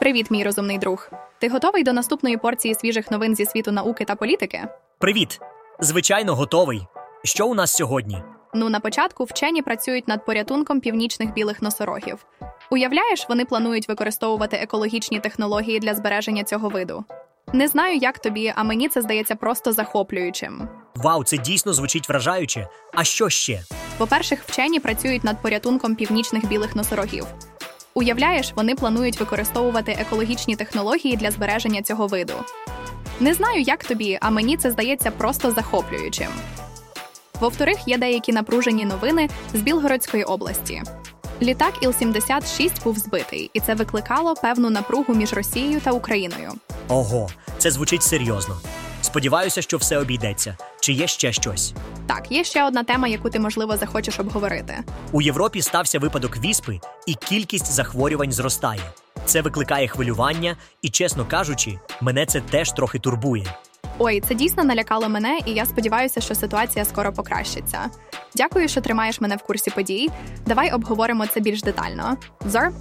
Привіт, мій розумний друг. Ти готовий до наступної порції свіжих новин зі світу науки та політики? Привіт! Звичайно, готовий. Що у нас сьогодні? Ну, на початку вчені працюють над порятунком північних білих носорогів. Уявляєш, вони планують використовувати екологічні технології для збереження цього виду. Не знаю, як тобі, а мені це здається просто захоплюючим. Вау, це дійсно звучить вражаюче. А що ще? По-перше, вчені працюють над порятунком північних білих носорогів. Уявляєш, вони планують використовувати екологічні технології для збереження цього виду. Не знаю, як тобі, а мені це здається просто захоплюючим. Во-вторих, є деякі напружені новини з Білгородської області. Літак Іл-76 був збитий, і це викликало певну напругу між Росією та Україною. Ого, це звучить серйозно. Сподіваюся, що все обійдеться. Чи є ще щось? Так, є ще одна тема, яку ти можливо захочеш обговорити. У Європі стався випадок віспи, і кількість захворювань зростає. Це викликає хвилювання, і, чесно кажучи, мене це теж трохи турбує. Ой, це дійсно налякало мене, і я сподіваюся, що ситуація скоро покращиться. Дякую, що тримаєш мене в курсі подій. Давай обговоримо це більш детально. Зор?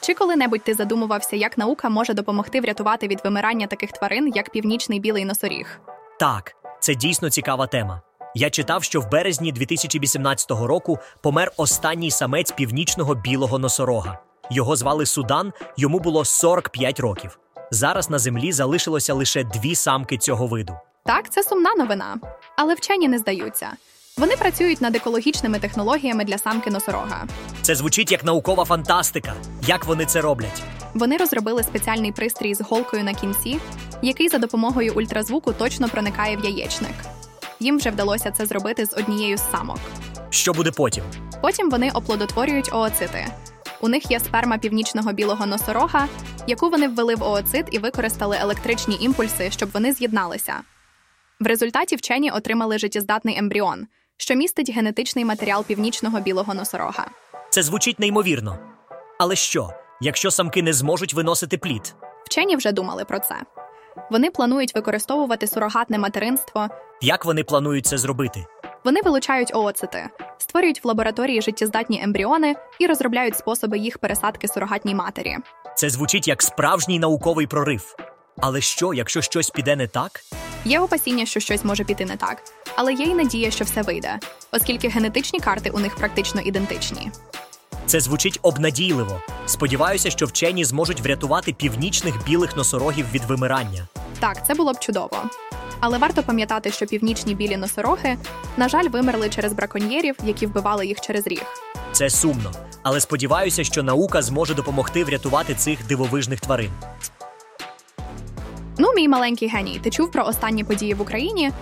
Чи коли-небудь ти задумувався, як наука може допомогти врятувати від вимирання таких тварин, як північний білий носоріг? Так, це дійсно цікава тема. Я читав, що в березні 2018 року помер останній самець північного білого носорога. Його звали Судан, йому було 45 років. Зараз на землі залишилося лише дві самки цього виду. Так, це сумна новина. Але вчені не здаються. Вони працюють над екологічними технологіями для самки носорога. Це звучить як наукова фантастика. Як вони це роблять? Вони розробили спеціальний пристрій з голкою на кінці, який за допомогою ультразвуку точно проникає в яєчник. Їм вже вдалося це зробити з однією з самок. Що буде потім? Потім вони оплодотворюють ooцити. У них є сперма північного білого носорога, яку вони ввели в ooцит і використали електричні імпульси, щоб вони з'єдналися. В результаті вчені отримали життєздатний ембріон, що містить генетичний матеріал північного білого носорога. Це звучить неймовірно. Але що, якщо самки не зможуть виносити плід? Вчені вже думали про це. Вони планують використовувати сурогатне материнство. Як вони планують це зробити? Вони вилучають ooцити, створюють в лабораторії життєздатні ембріони і розробляють способи їх пересадки сурогатній матері. Це звучить як справжній науковий прорив. Але що, якщо щось піде не так? Є опасіння, що щось може піти не так, але є й надія, що все вийде, оскільки генетичні карти у них практично ідентичні. Це звучить обнадійливо. Сподіваюся, що вчені зможуть врятувати північних білих носорогів від вимирання. Так, це було б чудово. Але варто пам'ятати, що північні білі носороги, на жаль, вимерли через браконьєрів, які вбивали їх через ріг. Це сумно, але сподіваюся, що наука зможе допомогти врятувати цих дивовижних тварин. Ну, мій маленький геній, ти чув про останні події в Україні?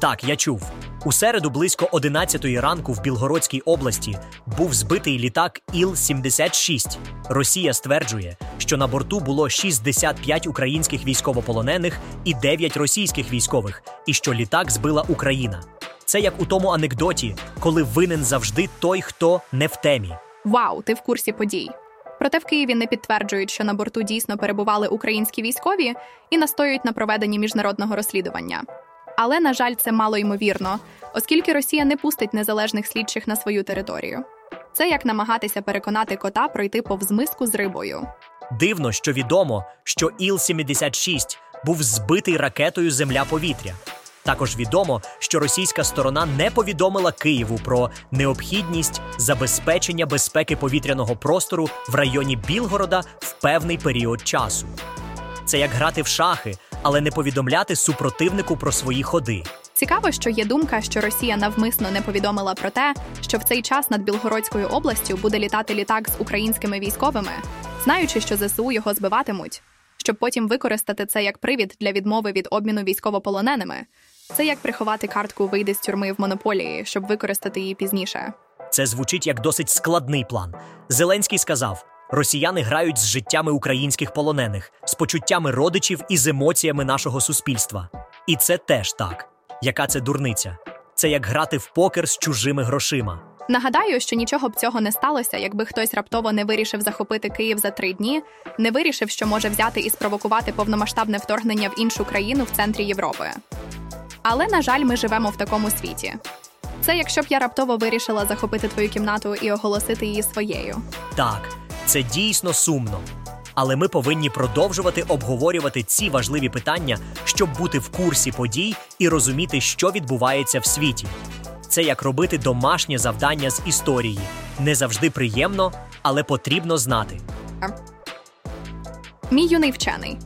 Так, я чув. У середу близько 11-ї ранку в Білгородській області був збитий літак Іл-76. Росія стверджує, що на борту було 65 українських військовополонених і 9 російських військових, і що літак збила Україна. Це як у тому анекдоті, коли винен завжди той, хто не в темі. Вау, ти в курсі подій. Проте в Києві не підтверджують, що на борту дійсно перебували українські військові і настоюють на проведенні міжнародного розслідування. Але, на жаль, це мало ймовірно, оскільки Росія не пустить незалежних слідчих на свою територію. Це як намагатися переконати кота пройти повз миску з рибою. Дивно, що відомо, що Іл-76 був збитий ракетою Земля-повітря. Також відомо, що російська сторона не повідомила Києву про необхідність забезпечення безпеки повітряного простору в районі Білгорода в певний період часу. Це як грати в шахи, але не повідомляти супротивнику про свої ходи. Цікаво, що є думка, що Росія навмисно не повідомила про те, що в цей час над Білгородською областю буде літати літак з українськими військовими, знаючи, що ЗСУ його збиватимуть, щоб потім використати це як привід для відмови від обміну військовополоненими. Це як приховати картку вийди з тюрми в монополії, щоб використати її пізніше. Це звучить як досить складний план. Зеленський сказав: росіяни грають з життями українських полонених, з почуттями родичів і з емоціями нашого суспільства. І це теж так. Яка це дурниця? Це як грати в покер з чужими грошима. Нагадаю, що нічого б цього не сталося, якби хтось раптово не вирішив захопити Київ за три дні, не вирішив, що може взяти і спровокувати повномасштабне вторгнення в іншу країну в центрі Європи. Але, на жаль, ми живемо в такому світі. Це якщо б я раптово вирішила захопити твою кімнату і оголосити її своєю. Так, Це дійсно сумно. Але ми повинні продовжувати обговорювати ці важливі питання, щоб бути в курсі подій і розуміти, що відбувається в світі. Це як робити домашнє завдання з історії. Не завжди приємно, але потрібно знати. Мій юний вчений.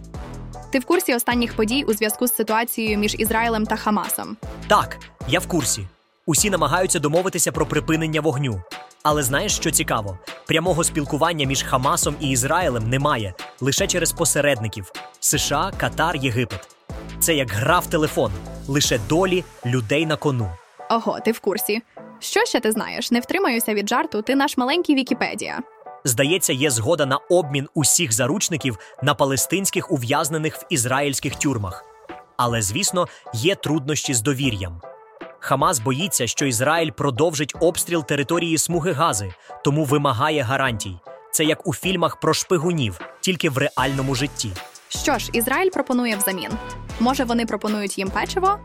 Ти в курсі останніх подій у зв'язку з ситуацією між Ізраїлем та Хамасом? Так, я в курсі. Усі намагаються домовитися про припинення вогню. Але знаєш, що цікаво? Прямого спілкування між Хамасом і Ізраїлем немає лише через посередників США, Катар, Єгипет. Це як гра в телефон, лише долі людей на кону. Ого, ти в курсі. Що ще ти знаєш? Не втримаюся від жарту, ти наш маленький Вікіпедія. Здається, є згода на обмін усіх заручників на палестинських ув'язнених в ізраїльських тюрмах. Але, звісно, є труднощі з довір'ям. Хамас боїться, що Ізраїль продовжить обстріл території смуги Гази, тому вимагає гарантій. Це як у фільмах про шпигунів, тільки в реальному житті. Що ж, Ізраїль пропонує взамін. Може, вони пропонують їм печиво?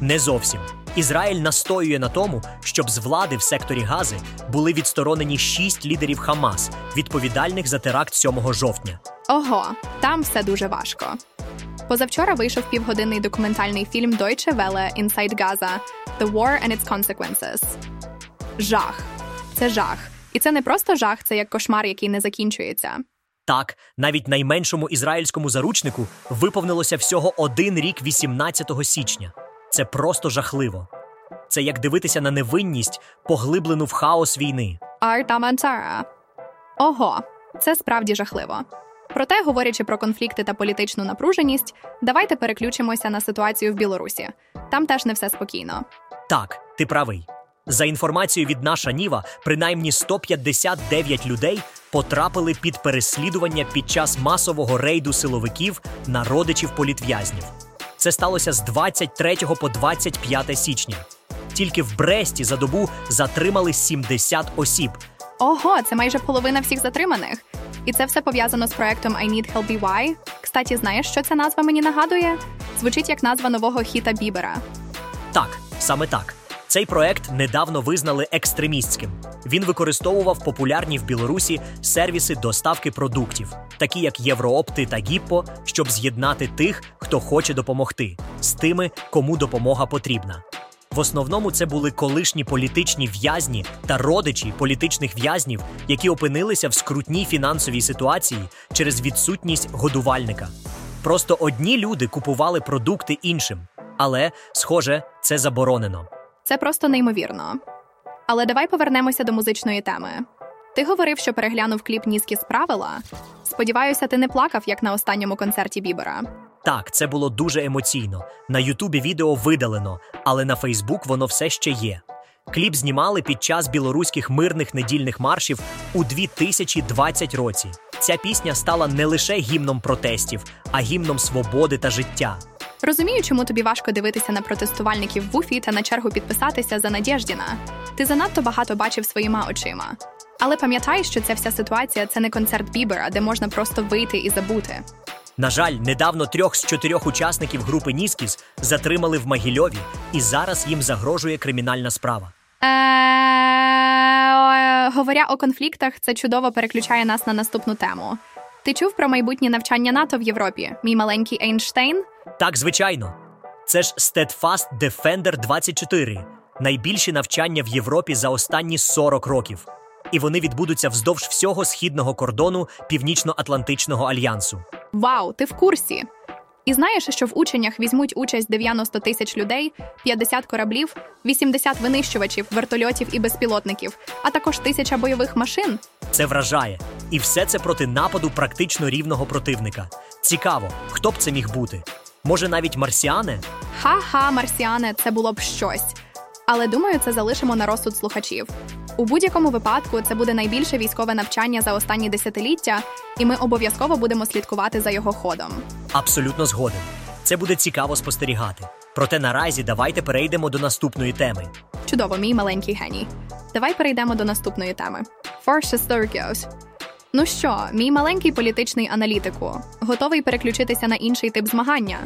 Не зовсім. Ізраїль настоює на тому, щоб з влади в секторі Гази були відсторонені шість лідерів Хамас, відповідальних за теракт 7 жовтня. Ого, там все дуже важко. Позавчора вийшов півгодинний документальний фільм Deutsche Welle Inside Gaza The War and Its Consequences. Жах. Це жах. І це не просто жах, це як кошмар, який не закінчується. Так, навіть найменшому ізраїльському заручнику виповнилося всього один рік 18 січня. Це просто жахливо. Це як дивитися на невинність, поглиблену в хаос війни. Артамантара. Ого, це справді жахливо. Проте, говорячи про конфлікти та політичну напруженість, давайте переключимося на ситуацію в Білорусі. Там теж не все спокійно. Так, ти правий. За інформацією від наша Ніва, принаймні 159 людей потрапили під переслідування під час масового рейду силовиків на родичів політв'язнів. Це сталося з 23 по 25 січня. Тільки в Бресті за добу затримали 70 осіб. Ого, це майже половина всіх затриманих. І це все пов'язано з проектом I Need Help BY. Кстаті, знаєш, що ця назва мені нагадує? Звучить як назва нового хіта Бібера. Так, саме так. Цей проект недавно визнали екстремістським. Він використовував популярні в Білорусі сервіси доставки продуктів, такі як Євроопти та Гіппо, щоб з'єднати тих, хто хоче допомогти, з тими, кому допомога потрібна. В основному це були колишні політичні в'язні та родичі політичних в'язнів, які опинилися в скрутній фінансовій ситуації через відсутність годувальника. Просто одні люди купували продукти іншим, але, схоже, це заборонено. Це просто неймовірно. Але давай повернемося до музичної теми. Ти говорив, що переглянув кліп Нізкі з правила. Сподіваюся, ти не плакав, як на останньому концерті Бібера. Так, це було дуже емоційно. На Ютубі відео видалено, але на Фейсбук воно все ще є. Кліп знімали під час білоруських мирних недільних маршів у 2020 році. Ця пісня стала не лише гімном протестів, а гімном свободи та життя. Розумію, чому тобі важко дивитися на протестувальників в Уфі та на чергу підписатися за Надєждіна. Ти занадто багато бачив своїми очима. Але пам'ятай, що ця вся ситуація це не концерт Бібера, де можна просто вийти і забути. На жаль, недавно трьох з чотирьох учасників групи Ніскіс затримали в Магільові, і зараз їм загрожує кримінальна справа. Е, Говоря о конфліктах, це чудово переключає нас на наступну тему. Ти чув про майбутнє навчання НАТО в Європі, мій маленький Ейнштейн? Так, звичайно. Це ж Steadfast Defender 24 найбільші навчання в Європі за останні 40 років. І вони відбудуться вздовж всього східного кордону Північно-Атлантичного альянсу. Вау, ти в курсі. І знаєш, що в ученнях візьмуть участь 90 тисяч людей, 50 кораблів, 80 винищувачів, вертольотів і безпілотників, а також тисяча бойових машин. Це вражає. І все це проти нападу практично рівного противника. Цікаво, хто б це міг бути? Може, навіть марсіани? Ха-ха, марсіане, це було б щось. Але думаю, це залишимо на розсуд слухачів. У будь-якому випадку це буде найбільше військове навчання за останні десятиліття, і ми обов'язково будемо слідкувати за його ходом. Абсолютно згоден. Це буде цікаво спостерігати. Проте наразі давайте перейдемо до наступної теми. Чудово, мій маленький геній. Давай перейдемо до наступної теми. For Sisters. Ну що, мій маленький політичний аналітику, готовий переключитися на інший тип змагання?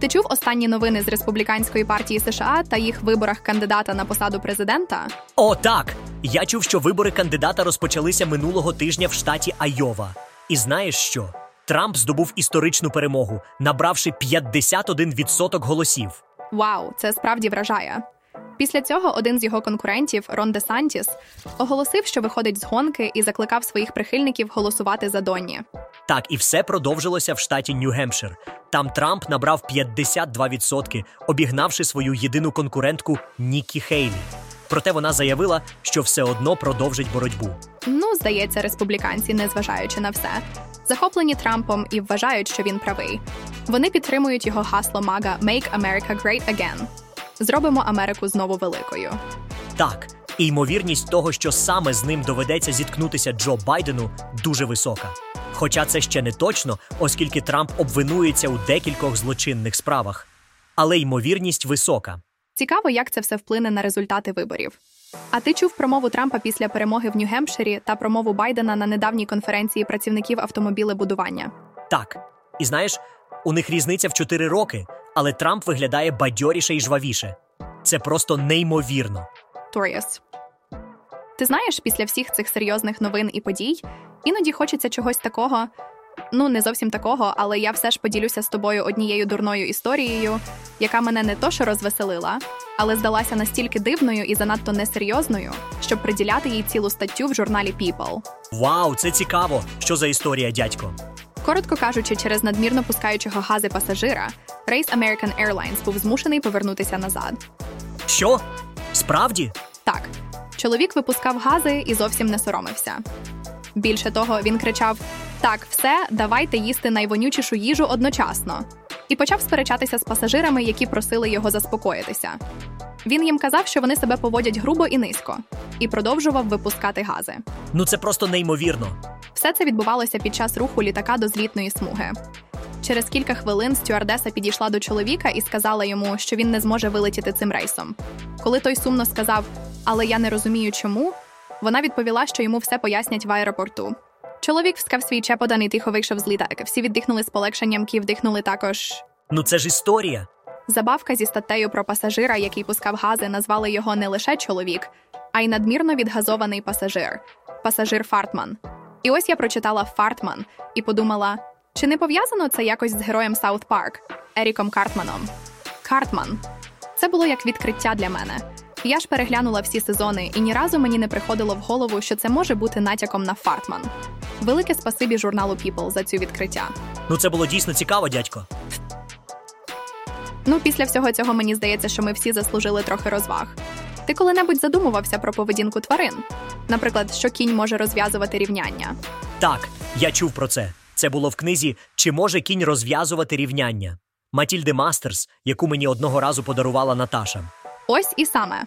Ти чув останні новини з республіканської партії США та їх виборах кандидата на посаду президента? О, так! Я чув, що вибори кандидата розпочалися минулого тижня в штаті Айова. І знаєш що? Трамп здобув історичну перемогу, набравши 51% голосів. Вау, це справді вражає. Після цього один з його конкурентів, Рон Де Сантіс, оголосив, що виходить з гонки і закликав своїх прихильників голосувати за Донні. Так, і все продовжилося в штаті Нью-Гемпшир. Там Трамп набрав 52%, обігнавши свою єдину конкурентку Нікі Хейлі. Проте вона заявила, що все одно продовжить боротьбу. Ну, здається, республіканці, незважаючи на все, захоплені Трампом і вважають, що він правий. Вони підтримують його гасло Мага «Make America Great Again». Зробимо Америку знову великою. Так, і ймовірність того, що саме з ним доведеться зіткнутися Джо Байдену, дуже висока. Хоча це ще не точно, оскільки Трамп обвинується у декількох злочинних справах. Але ймовірність висока. Цікаво, як це все вплине на результати виборів. А ти чув промову Трампа після перемоги в Нью-Гемпширі та промову Байдена на недавній конференції працівників автомобілебудування? Так. І знаєш, у них різниця в 4 роки, але Трамп виглядає бадьоріше і жвавіше. Це просто неймовірно. Торіас. Ти знаєш, після всіх цих серйозних новин і подій іноді хочеться чогось такого. Ну, не зовсім такого, але я все ж поділюся з тобою однією дурною історією, яка мене не то що розвеселила, але здалася настільки дивною і занадто несерйозною, щоб приділяти їй цілу статтю в журналі People. Вау, це цікаво! Що за історія, дядько? Коротко кажучи, через надмірно пускаючого гази пасажира, рейс American Airlines був змушений повернутися назад. Що? Справді? Так, чоловік випускав гази і зовсім не соромився. Більше того, він кричав: Так, все, давайте їсти найвонючішу їжу одночасно, і почав сперечатися з пасажирами, які просили його заспокоїтися. Він їм казав, що вони себе поводять грубо і низько, і продовжував випускати гази. Ну це просто неймовірно. Все це відбувалося під час руху літака до злітної смуги. Через кілька хвилин стюардеса підійшла до чоловіка і сказала йому, що він не зможе вилетіти цим рейсом. Коли той сумно сказав, але я не розумію, чому, вона відповіла, що йому все пояснять в аеропорту. Чоловік взяв свій чемодан і тихо вийшов з літака. Всі видихнули з полегшенням, і вдихнули також. Ну це ж історія. Забавка зі статтею про пасажира, який пускав гази, назвали його не лише чоловік, а й надмірно відгазований пасажир пасажир Фартман. І ось я прочитала Фартман і подумала, чи не пов'язано це якось з героєм South Park Еріком Картманом? Картман. Це було як відкриття для мене. Я ж переглянула всі сезони, і ні разу мені не приходило в голову, що це може бути натяком на Фартман. Велике спасибі журналу People за цю відкриття. Ну це було дійсно цікаво, дядько. Ну, після всього цього мені здається, що ми всі заслужили трохи розваг. Ти коли-небудь задумувався про поведінку тварин? Наприклад, що кінь може розв'язувати рівняння? Так, я чув про це. Це було в книзі Чи може кінь розв'язувати рівняння? Матільди Мастерс, яку мені одного разу подарувала Наташа. Ось і саме.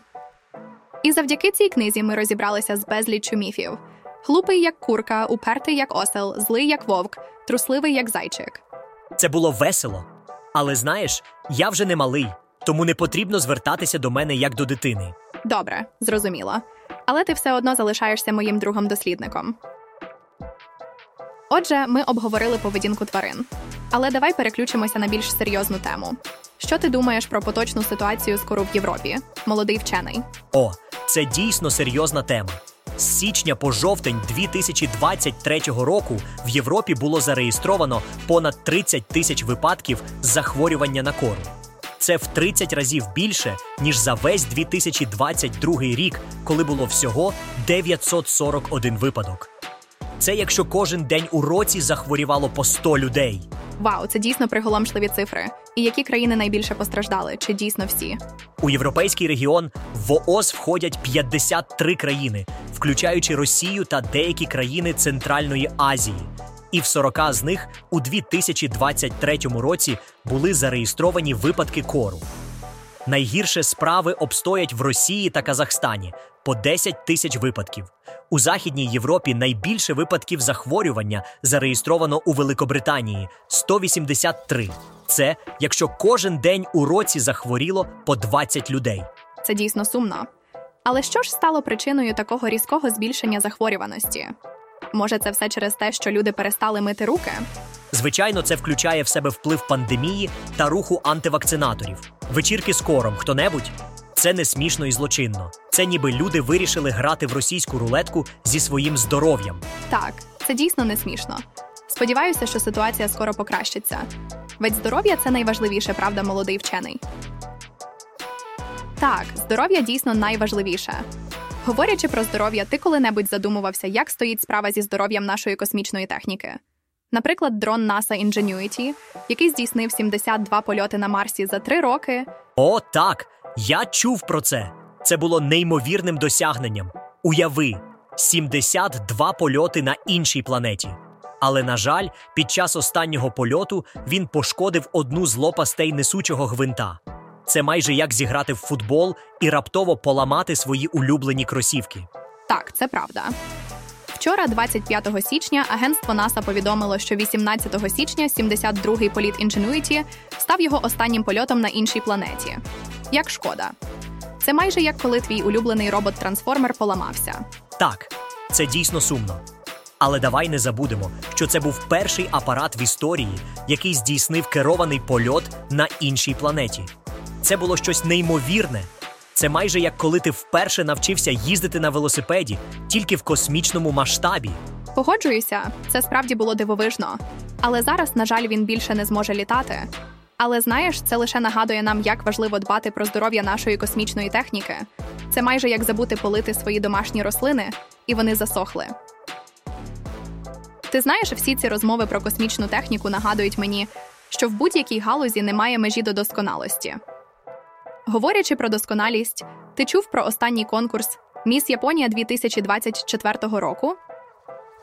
І завдяки цій книзі ми розібралися з безліччю міфів: глупий як курка, упертий як осел, злий як вовк, трусливий як зайчик. Це було весело. Але знаєш, я вже не малий, тому не потрібно звертатися до мене як до дитини. Добре, зрозуміло. Але ти все одно залишаєшся моїм другом-дослідником. Отже, ми обговорили поведінку тварин. Але давай переключимося на більш серйозну тему. Що ти думаєш про поточну ситуацію з кору в Європі? Молодий вчений. О, це дійсно серйозна тема. З січня по жовтень 2023 року в Європі було зареєстровано понад 30 тисяч випадків захворювання на кору. Це в 30 разів більше, ніж за весь 2022 рік, коли було всього 941 випадок. Це якщо кожен день у році захворівало по 100 людей. Вау, це дійсно приголомшливі цифри. І які країни найбільше постраждали? Чи дійсно всі? У європейський регіон в ООС входять 53 країни, включаючи Росію та деякі країни Центральної Азії. І в 40 з них у 2023 році були зареєстровані випадки кору. Найгірше справи обстоять в Росії та Казахстані по 10 тисяч випадків. У Західній Європі найбільше випадків захворювання зареєстровано у Великобританії 183. Це якщо кожен день у році захворіло по 20 людей. Це дійсно сумно. Але що ж стало причиною такого різкого збільшення захворюваності? Може, це все через те, що люди перестали мити руки? Звичайно, це включає в себе вплив пандемії та руху антивакцинаторів. Вечірки з кором хто-небудь? Це не смішно і злочинно. Це ніби люди вирішили грати в російську рулетку зі своїм здоров'ям. Так, це дійсно не смішно. Сподіваюся, що ситуація скоро покращиться. Ведь здоров'я це найважливіше, правда, молодий вчений. Так, здоров'я дійсно найважливіше. Говорячи про здоров'я, ти коли-небудь задумувався, як стоїть справа зі здоров'ям нашої космічної техніки. Наприклад, дрон NASA Ingenuity, який здійснив 72 польоти на Марсі за три роки. О, так! Я чув про це. Це було неймовірним досягненням. Уяви, 72 польоти на іншій планеті. Але, на жаль, під час останнього польоту він пошкодив одну з лопастей несучого гвинта. Це майже як зіграти в футбол і раптово поламати свої улюблені кросівки. Так, це правда. Вчора, 25 січня, агентство НАСА повідомило, що 18 січня 72-й політ Ingenuity став його останнім польотом на іншій планеті. Як шкода. Це майже як коли твій улюблений робот-трансформер поламався. Так, це дійсно сумно. Але давай не забудемо, що це був перший апарат в історії, який здійснив керований польот на іншій планеті. Це було щось неймовірне. Це майже як коли ти вперше навчився їздити на велосипеді тільки в космічному масштабі. Погоджуюся, це справді було дивовижно. Але зараз, на жаль, він більше не зможе літати. Але знаєш, це лише нагадує нам, як важливо дбати про здоров'я нашої космічної техніки. Це майже як забути полити свої домашні рослини, і вони засохли. Ти знаєш, всі ці розмови про космічну техніку нагадують мені, що в будь-якій галузі немає межі до досконалості. Говорячи про досконалість, ти чув про останній конкурс Міс Японія 2024 року.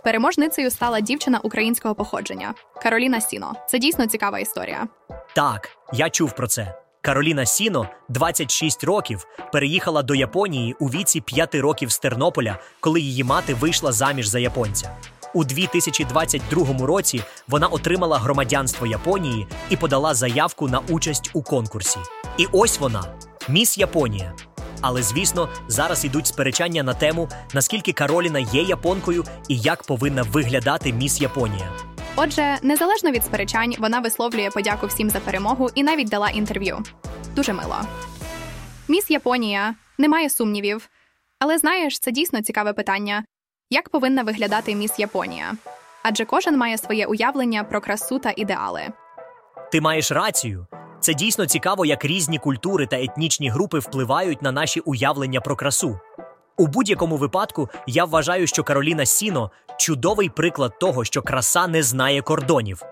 Переможницею стала дівчина українського походження Кароліна Сіно. Це дійсно цікава історія. Так, я чув про це. Кароліна Сіно, 26 років, переїхала до Японії у віці 5 років з Тернополя, коли її мати вийшла заміж за японця. У 2022 році вона отримала громадянство Японії і подала заявку на участь у конкурсі. І ось вона міс Японія. Але звісно, зараз ідуть сперечання на тему, наскільки Кароліна є японкою і як повинна виглядати міс Японія. Отже, незалежно від сперечань, вона висловлює подяку всім за перемогу і навіть дала інтерв'ю. Дуже мило. Міс Японія немає сумнівів. Але знаєш, це дійсно цікаве питання: як повинна виглядати міс Японія? Адже кожен має своє уявлення про красу та ідеали. Ти маєш рацію. Це дійсно цікаво, як різні культури та етнічні групи впливають на наші уявлення про красу. У будь-якому випадку я вважаю, що Кароліна Сіно чудовий приклад того, що краса не знає кордонів.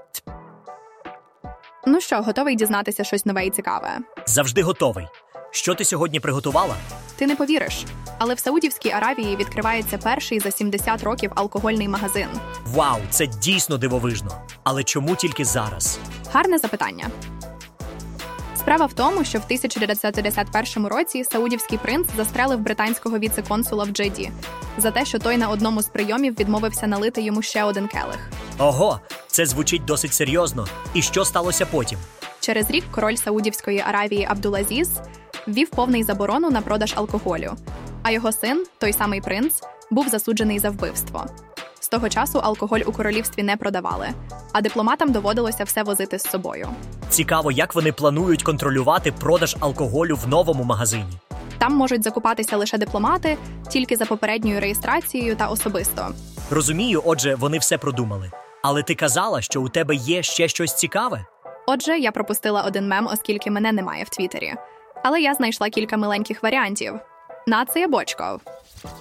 Ну що, готовий дізнатися щось нове і цікаве? Завжди готовий. Що ти сьогодні приготувала? Ти не повіриш, але в Саудівській Аравії відкривається перший за 70 років алкогольний магазин. Вау, це дійсно дивовижно. Але чому тільки зараз? Гарне запитання. Справа в тому, що в 1951 році саудівський принц застрелив британського віце-консула в Джиді за те, що той на одному з прийомів відмовився налити йому ще один келих. Ого, це звучить досить серйозно. І що сталося потім? Через рік король Саудівської Аравії Абдулазіз ввів повний заборону на продаж алкоголю, а його син, той самий принц, був засуджений за вбивство. З того часу алкоголь у королівстві не продавали, а дипломатам доводилося все возити з собою. Цікаво, як вони планують контролювати продаж алкоголю в новому магазині. Там можуть закупатися лише дипломати, тільки за попередньою реєстрацією та особисто. Розумію, отже, вони все продумали. Але ти казала, що у тебе є ще щось цікаве? Отже, я пропустила один мем, оскільки мене немає в Твіттері. Але я знайшла кілька миленьких варіантів. Нація бочков.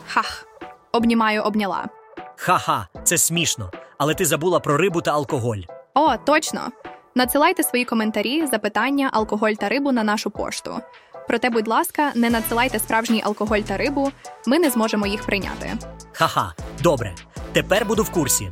Хах. Обнімаю, обняла. Ха-ха, це смішно. Але ти забула про рибу та алкоголь. О, точно! Надсилайте свої коментарі, запитання, алкоголь та рибу на нашу пошту. Проте, будь ласка, не надсилайте справжній алкоголь та рибу, ми не зможемо їх прийняти. Ха-ха, добре. Тепер буду в курсі.